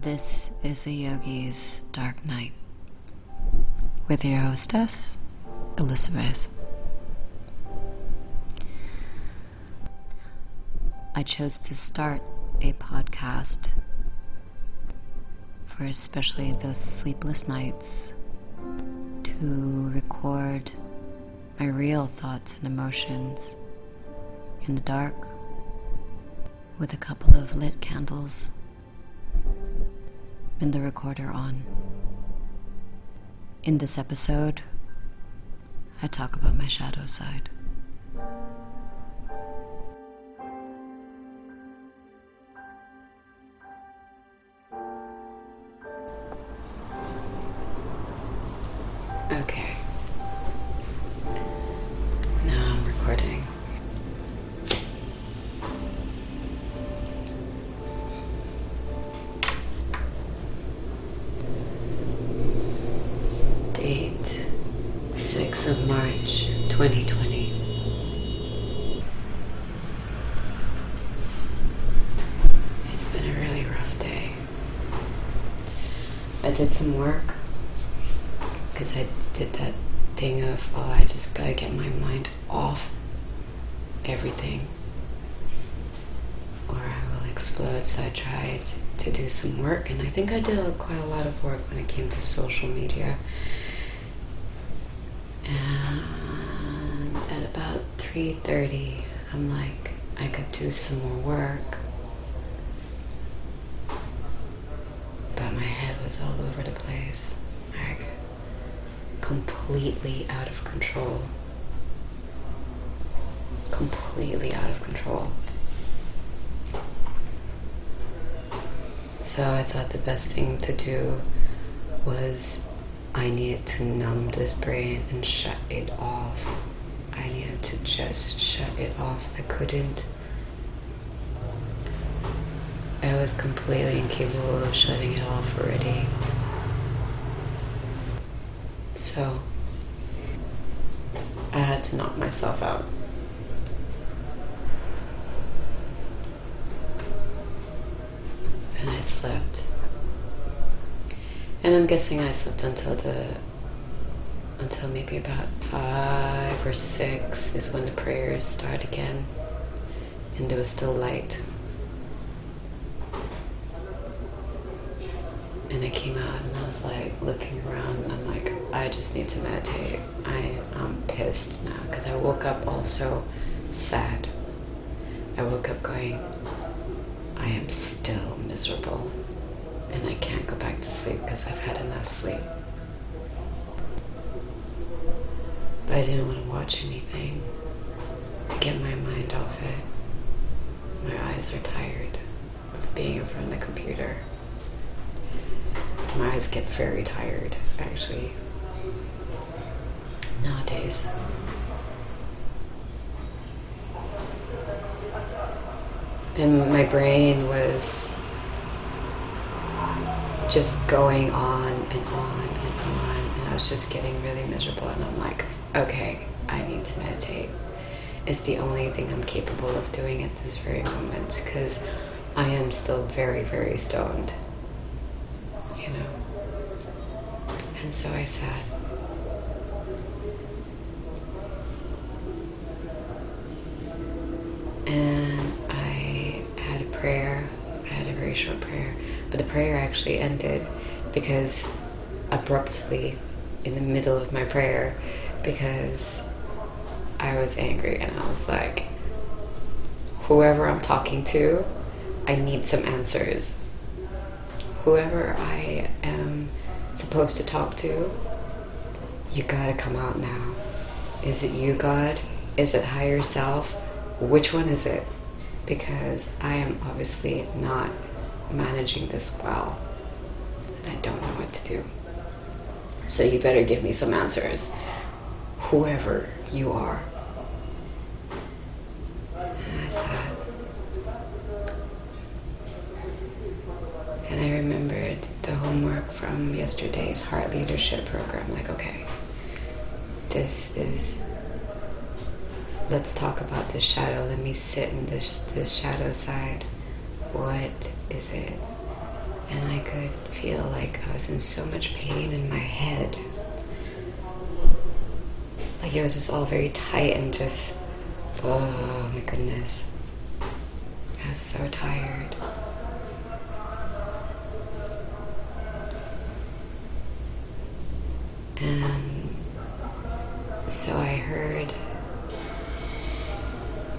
This is the Yogi's Dark Night with your hostess, Elizabeth. I chose to start a podcast for especially those sleepless nights to record my real thoughts and emotions in the dark with a couple of lit candles and the recorder on. In this episode, I talk about my shadow side. Okay. Did some work because I did that thing of, oh, I just gotta get my mind off everything or I will explode. So I tried to do some work, and I think I did quite a lot of work when it came to social media. And at about 3:30, I'm like, I could do some more work. But my head was all over the place. Like completely out of control. Completely out of control. So I thought the best thing to do was I needed to numb this brain and shut it off. I needed to just shut it off. I couldn't. I was completely incapable of shutting it off already. So I had to knock myself out. And I slept. And I'm guessing I slept until the until maybe about five or six is when the prayers start again. And there was still light. And I came out and I was like looking around and I'm like, I just need to meditate. I, I'm pissed now because I woke up also sad. I woke up going, I am still miserable and I can't go back to sleep because I've had enough sleep. But I didn't want to watch anything to get my mind off it. My eyes are tired of being in front of the computer. My eyes get very tired, actually, nowadays. And my brain was just going on and on and on, and I was just getting really miserable. And I'm like, okay, I need to meditate. It's the only thing I'm capable of doing at this very moment because I am still very, very stoned, you know. And so I sat. And I had a prayer. I had a very short prayer. But the prayer actually ended because abruptly in the middle of my prayer because I was angry and I was like, whoever I'm talking to, I need some answers. Whoever I am supposed to talk to, you gotta come out now. Is it you, God? Is it higher self? Which one is it? Because I am obviously not managing this well and I don't know what to do. So you better give me some answers, whoever you are. And I sat. And I remembered the homework from yesterday's Heart Leadership program. Like, okay, this is. Let's talk about this shadow. Let me sit in this this shadow side. What is it? and I could feel like I was in so much pain in my head. Like it was just all very tight and just, oh my goodness. I was so tired. And so I heard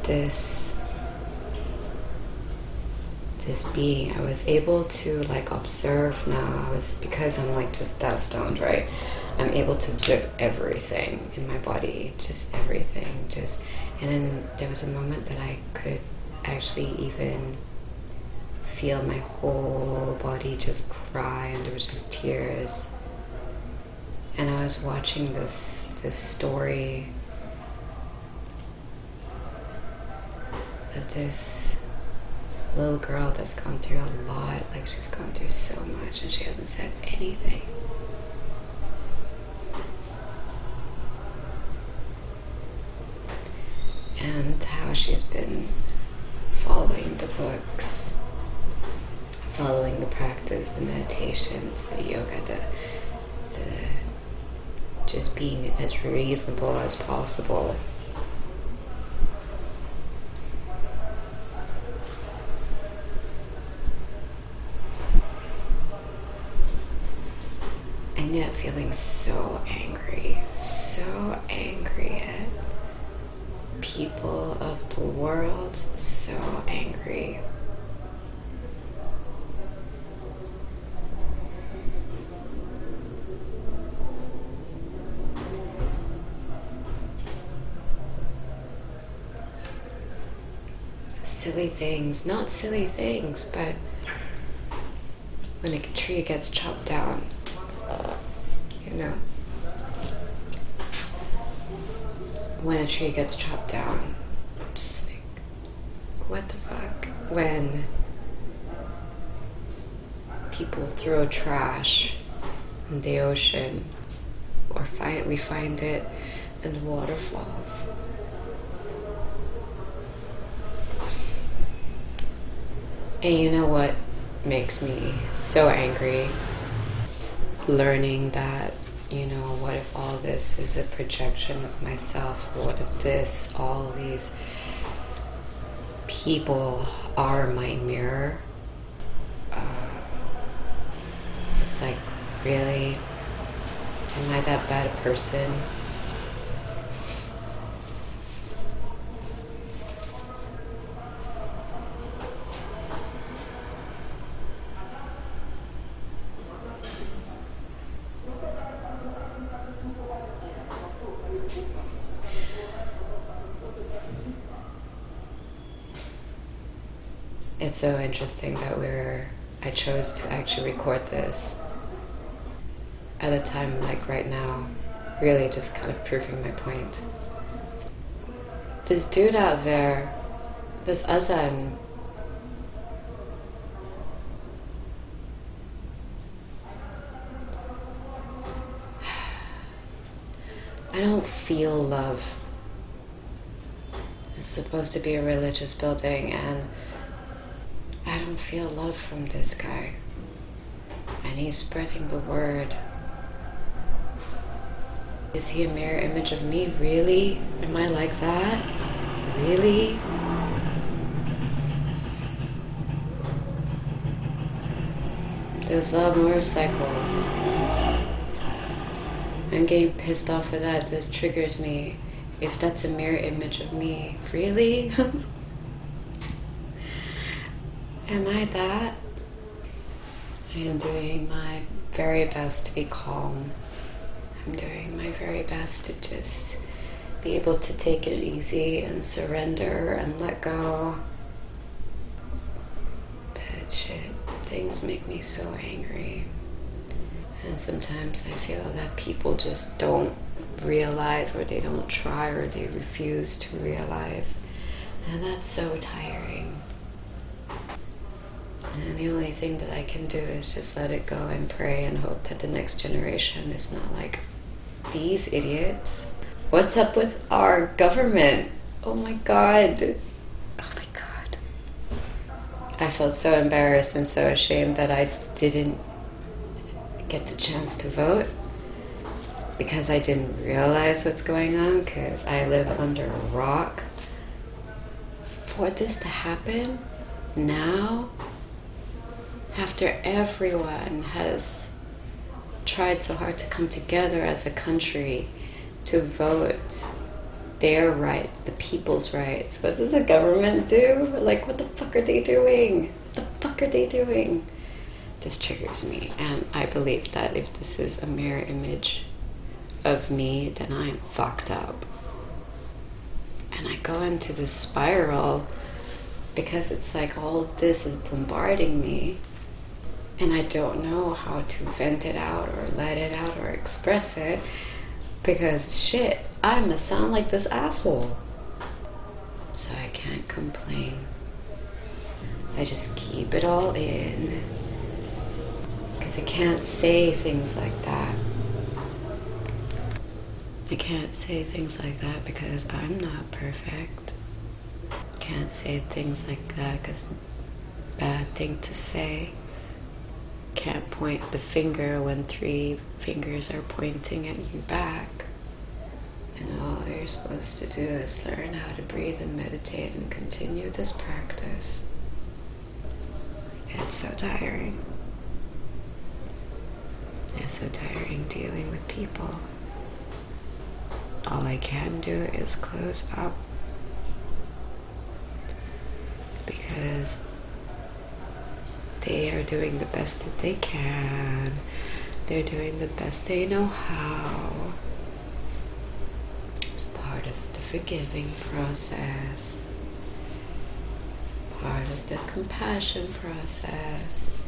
this this i was able to like observe now i was because i'm like just that stoned right? I'm able to observe everything in my body just everything just and then there was a moment that i could actually even feel my whole body just cry and there was just tears. And i was watching this this story of this little girl that's gone through a lot. Like she's gone through so much and she hasn't said anything. And how she's been following the books, following the practice, the meditations, the yoga, the the just being as reasonable as possible and yet feeling so angry, so angry at people of the world, so angry. Silly things, not silly things, but when a tree gets chopped down, know, when a tree gets chopped down, I'm just like, what the fuck? When people throw trash in the ocean, or find we find it in waterfalls. And you know what makes me so angry? learning that, you know, what if all this is a projection of myself? What if this, all these people are my mirror? Uh, it's like, really? Am I that bad a person? It's so interesting that we're I chose to actually record this at a time like right now, really just kind of proving my point. This dude out there, this Azan, I don't feel love. It's supposed to be a religious building, and feel love from this guy. And he's spreading the word. Is he a mirror image of me? Really? Am I like that? Really? Those love motorcycles. I'm getting pissed off for that. This triggers me. If that's a mirror image of me, really? Am I that? I am doing my very best to be calm. I'm doing my very best to just be able to take it easy and surrender and let go. But shit, things make me so angry. And sometimes I feel that people just don't realize or they don't try or they refuse to realize. And that's so tiring. And the only thing that I can do is just let it go and pray and hope that the next generation is not like these idiots. What's up with our government? Oh my god. Oh my god. I felt so embarrassed and so ashamed that I didn't get the chance to vote because I didn't realize what's going on because I live under a rock. For this to happen now, after everyone has tried so hard to come together as a country to vote their rights, the people's rights. What does the government do? Like, what the fuck are they doing? What the fuck are they doing? This triggers me, and I believe that if this is a mirror image of me, then I'm fucked up. And I go into this spiral because it's like all this is bombarding me, and I don't know how to vent it out or let it out or express it because shit, I'm gonna sound like this asshole. So I can't complain. I just keep it all in. Because I can't say things like that. I can't say things like that because I'm not perfect. Can't say things like that because bad thing to say. Can't point the finger when three fingers are pointing at you back. And all you're supposed to do is learn how to breathe and meditate and continue this practice. It's so tiring. It's so tiring dealing with people. All I can do is close up because they are doing the best that they can. They're doing the best they know how It's part of the forgiving process. It's part of the compassion process.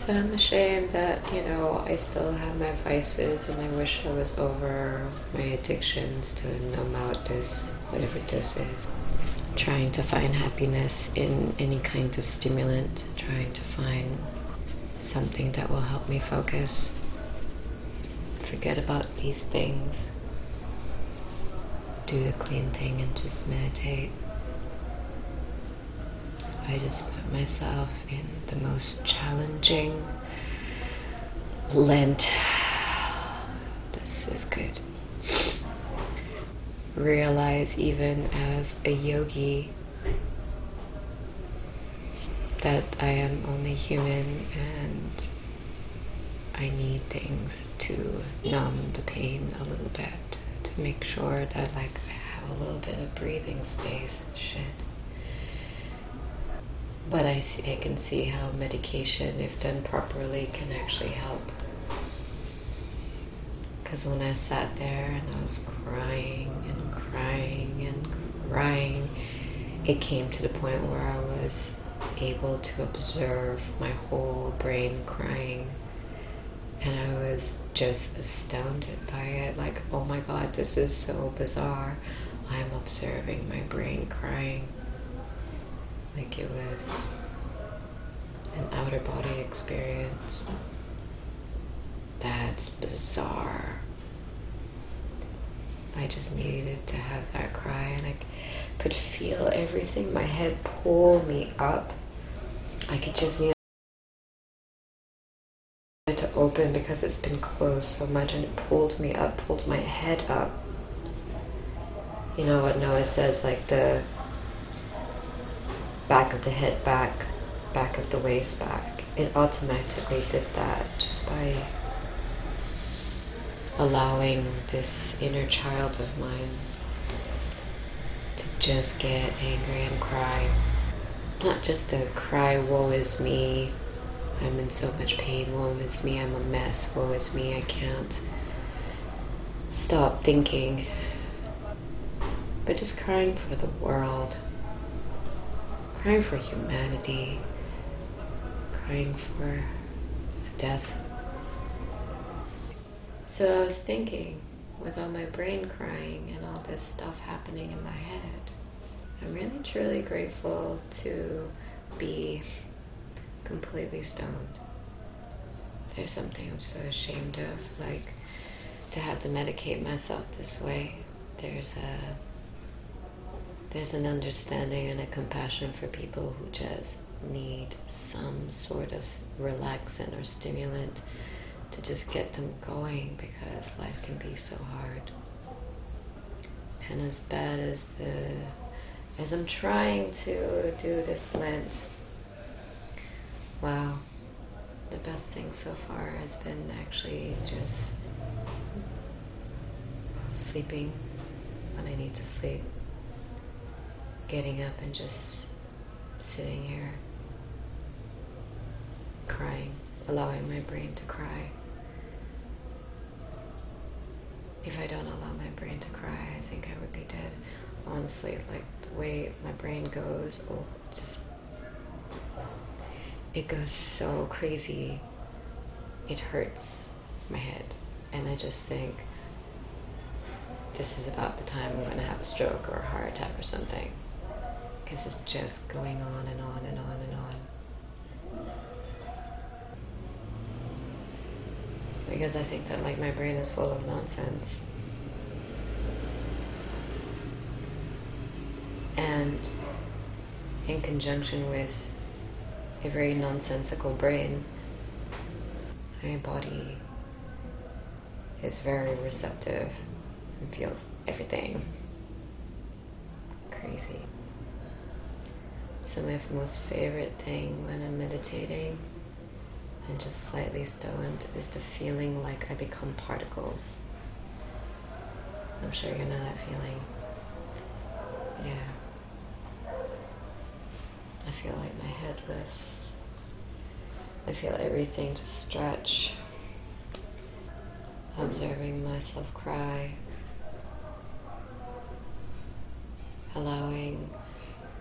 So I'm ashamed that, you know, I still have my vices and I wish I was over my addictions to numb out this, whatever this is. Trying to find happiness in any kind of stimulant, trying to find something that will help me focus forget about these things. Do the clean thing and just meditate. I just put myself in the most challenging Lent. This is good. Realize, even as a yogi, that I am only human and I need things to numb the pain a little bit to make sure that like I have a little bit of breathing space. Shit. But I see I can see how medication, if done properly, can actually help. Because when I sat there and I was crying and crying and crying, it came to the point where I was able to observe my whole brain crying and I was just astounded by it. Like, oh my god, this is so bizarre. I'm observing my brain crying. Like it was an outer body experience. That's bizarre. I just needed to have that cry, and I could feel everything. My head pull me up. I could just need to open because it's been closed so much and it pulled me up, pulled my head up. You know what Noah says, like the back of the head back, back of the waist back. It automatically did that just by allowing this inner child of mine to just get angry and cry. Not just to cry, woe is me, I'm in so much pain. Woe is me. I'm a mess. Woe is me. I can't stop thinking. But just crying for the world, crying for humanity, crying for death. So I was thinking, with all my brain crying and all this stuff happening in my head, I'm really truly grateful to be completely stoned. There's something I'm so ashamed of, like to have to medicate myself this way. There's a there's an understanding and a compassion for people who just need some sort of relaxant or stimulant to just get them going because life can be so hard. And as bad as the as I'm trying to do this Lent, wow, the best thing so far has been actually just sleeping when I need to sleep, getting up and just sitting here crying, allowing my brain to cry. If I don't allow my brain to cry, I think I would be dead. Honestly, like the way my brain goes, oh, just it goes so crazy. It hurts my head, and I just think this is about the time I'm going to have a stroke or a heart attack or something, because it's just going on and on and on and on. Because I think that like my brain is full of nonsense. And in conjunction with a very nonsensical brain, my body is very receptive and feels everything. Crazy. So my most favorite thing when I'm meditating and just slightly stoned is the feeling like I become particles. I'm sure you know that feeling. Yeah. I feel like my head lifts. I feel everything just stretch. Observing myself cry. Allowing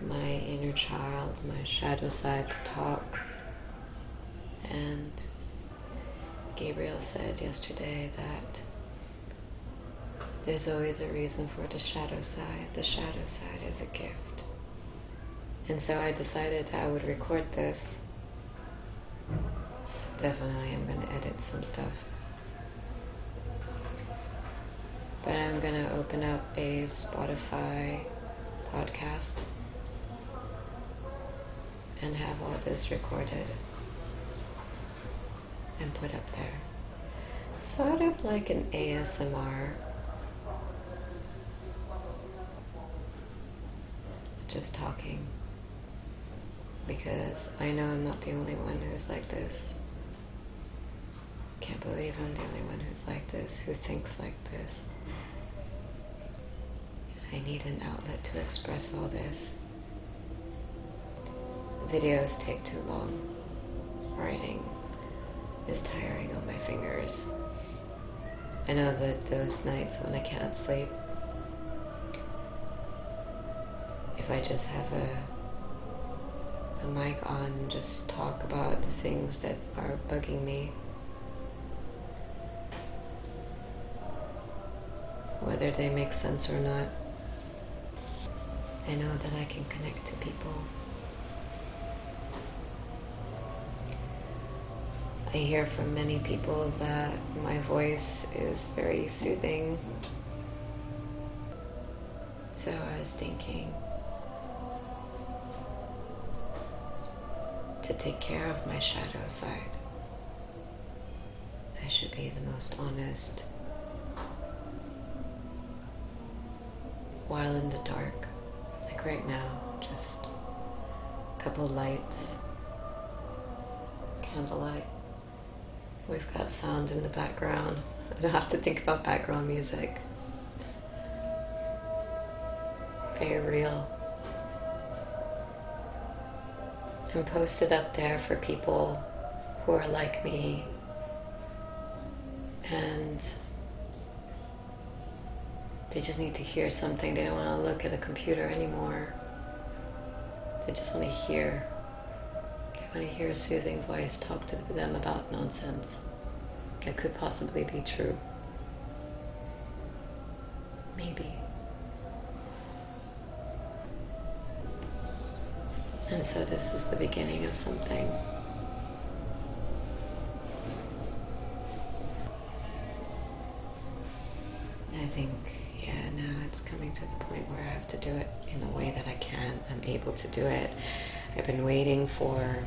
my inner child, my shadow side to talk. And Gabriel said yesterday that there's always a reason for the shadow side. The shadow side is a gift. And so I decided that I would record this. Definitely, I'm going to edit some stuff. But I'm going to open up a Spotify podcast and have all this recorded and put up there. Sort of like an ASMR. Just talking because I know I'm not the only one who's like this. Can't believe I'm the only one who's like this, who thinks like this. I need an outlet to express all this. Videos take too long. Writing is tiring on my fingers. I know that those nights when I can't sleep, if I just have a a mic on and just talk about the things that are bugging me. Whether they make sense or not. I know that I can connect to people. I hear from many people that my voice is very soothing. So I was thinking, to take care of my shadow side. I should be the most honest. While in the dark, like right now, just a couple lights, candlelight. We've got sound in the background. I don't have to think about background music. Very real. and post it up there for people who are like me and they just need to hear something. They don't want to look at a computer anymore. They just want to hear. Want to hear a soothing voice talk to them about nonsense that could possibly be true. Maybe. And so this is the beginning of something. I think, yeah, now it's coming to the point where I have to do it in the way that I can. I'm able to do it. I've been waiting for.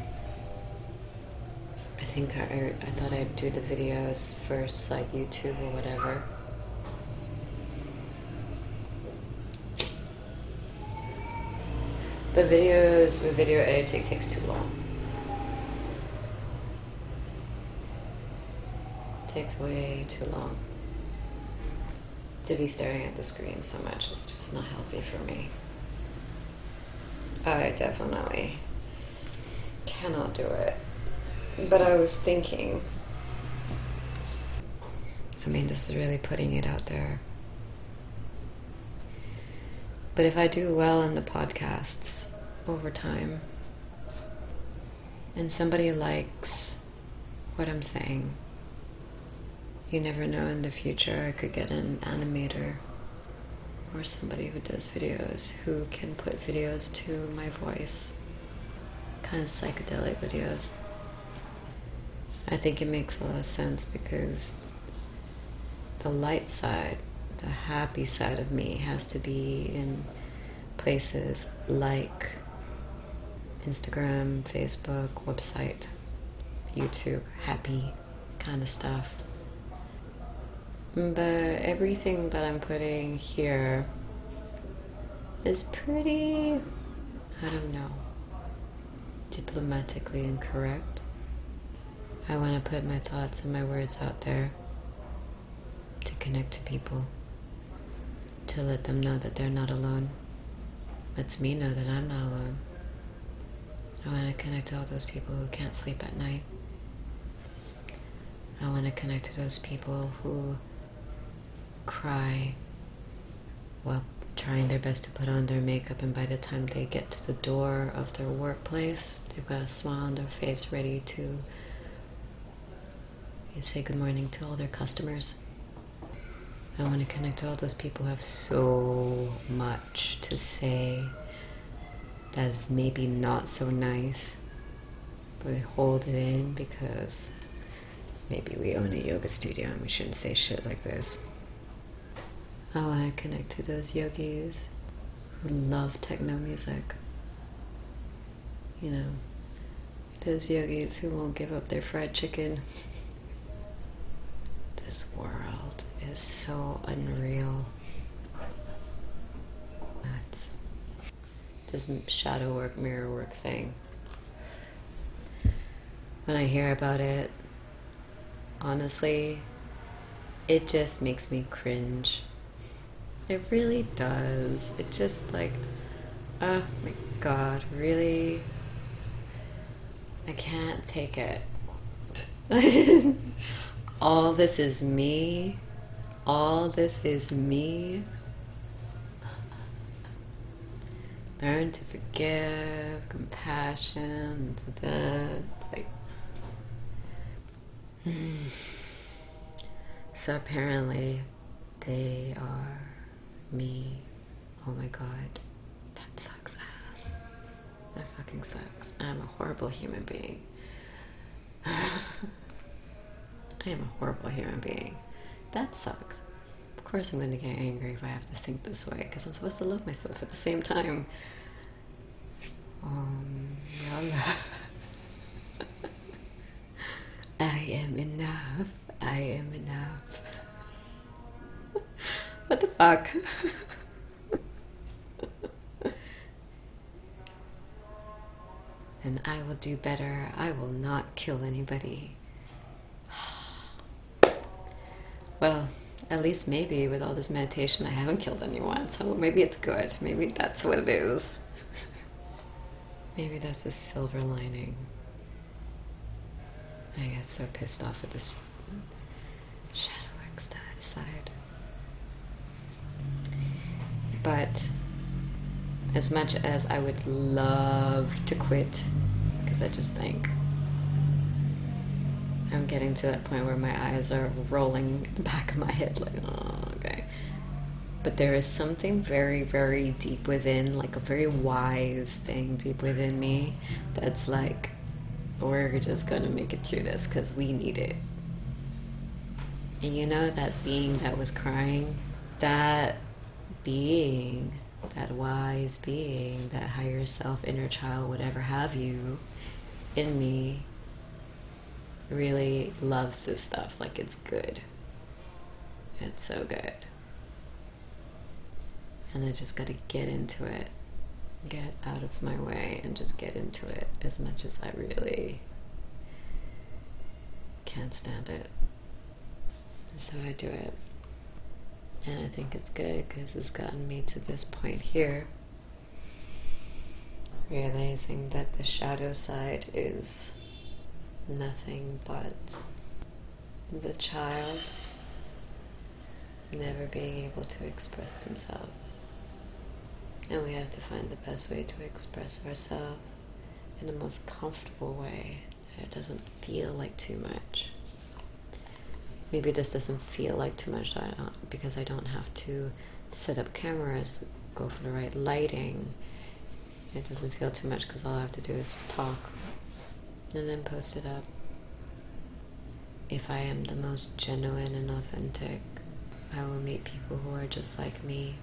I think I, I thought I'd do the videos first, like YouTube or whatever. But videos with video editing takes too long. takes way too long. To be staring at the screen so much is just not healthy for me. I definitely cannot do it. But I was thinking, I mean, this is really putting it out there. But if I do well in the podcasts over time, and somebody likes what I'm saying, you never know in the future I could get an animator or somebody who does videos who can put videos to my voice. Kind of psychedelic videos. I think it makes a lot of sense because the light side, the happy side of me has to be in places like Instagram, Facebook, website, YouTube, happy kind of stuff. But everything that I'm putting here is pretty, I don't know, diplomatically incorrect. I want to put my thoughts and my words out there to connect to people, to let them know that they're not alone. Lets me know that I'm not alone. I want to connect to all those people who can't sleep at night. I want to connect to those people who cry while trying their best to put on their makeup, and by the time they get to the door of their workplace, they've got a smile on their face ready to say good morning to all their customers. I want to connect to all those people who have so much to say that is maybe not so nice, but we hold it in because maybe we own a yoga studio and we shouldn't say shit like this. I want to connect to those yogis who love techno music. You know, those yogis who won't give up their fried chicken. This world is so unreal. That's this shadow work, mirror work thing. When I hear about it, honestly, it just makes me cringe it really does. It just like, oh my god, really? I can't take it. All this is me. All this is me. Learn to forgive, compassion, like. Hmm. So apparently, they are me. Oh my god. That sucks ass. That fucking sucks. I'm a horrible human being. I am a horrible human being. That sucks. Of course, I'm going to get angry if I have to think this way because I'm supposed to love myself at the same time. Um, I am enough. I am enough. What the fuck? and I will do better. I will not kill anybody. Well, at least maybe with all this meditation, I haven't killed anyone, so maybe it's good. Maybe that's what it is. maybe that's a silver lining. I get so pissed off at this shadow work side. But as much as I would love to quit, because I just think I'm getting to that point where my eyes are rolling the back of my head, like, oh, okay. But there is something very, very deep within, like a very wise thing deep within me that's like, we're just gonna make it through this because we need it. And you know, that being that was crying, that being, that wise being, that higher self, inner child, whatever have you, in me really loves this stuff. Like it's good. It's so good. And I just got to get into it, get out of my way, and just get into it as much as I really can't stand it. So I do it. And I think it's good because it's gotten me to this point here. Realizing that the shadow side is nothing but the child never being able to express themselves. And we have to find the best way to express ourselves in the most comfortable way. It doesn't feel like too much. Maybe this doesn't feel like too much I because I don't have to set up cameras, go for the right lighting. It doesn't feel too much because all I have to do is just talk and then post it up. If I am the most genuine and authentic, I will meet people who are just like me,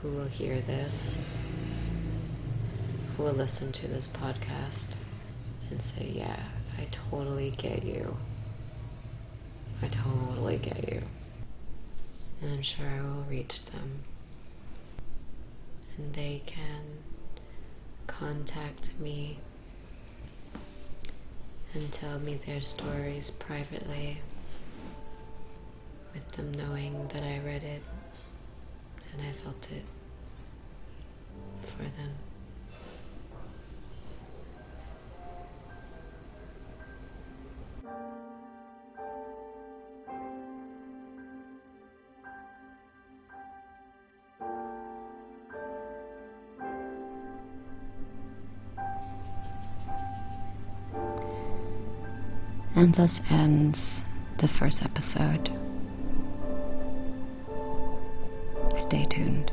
who will hear this, who will listen to this podcast and say, Yeah, I totally get you. I totally get you. And I'm sure I will reach them. And they can contact me and tell me their stories privately with them knowing that I read it and I felt it for them. And thus ends the first episode. Stay tuned.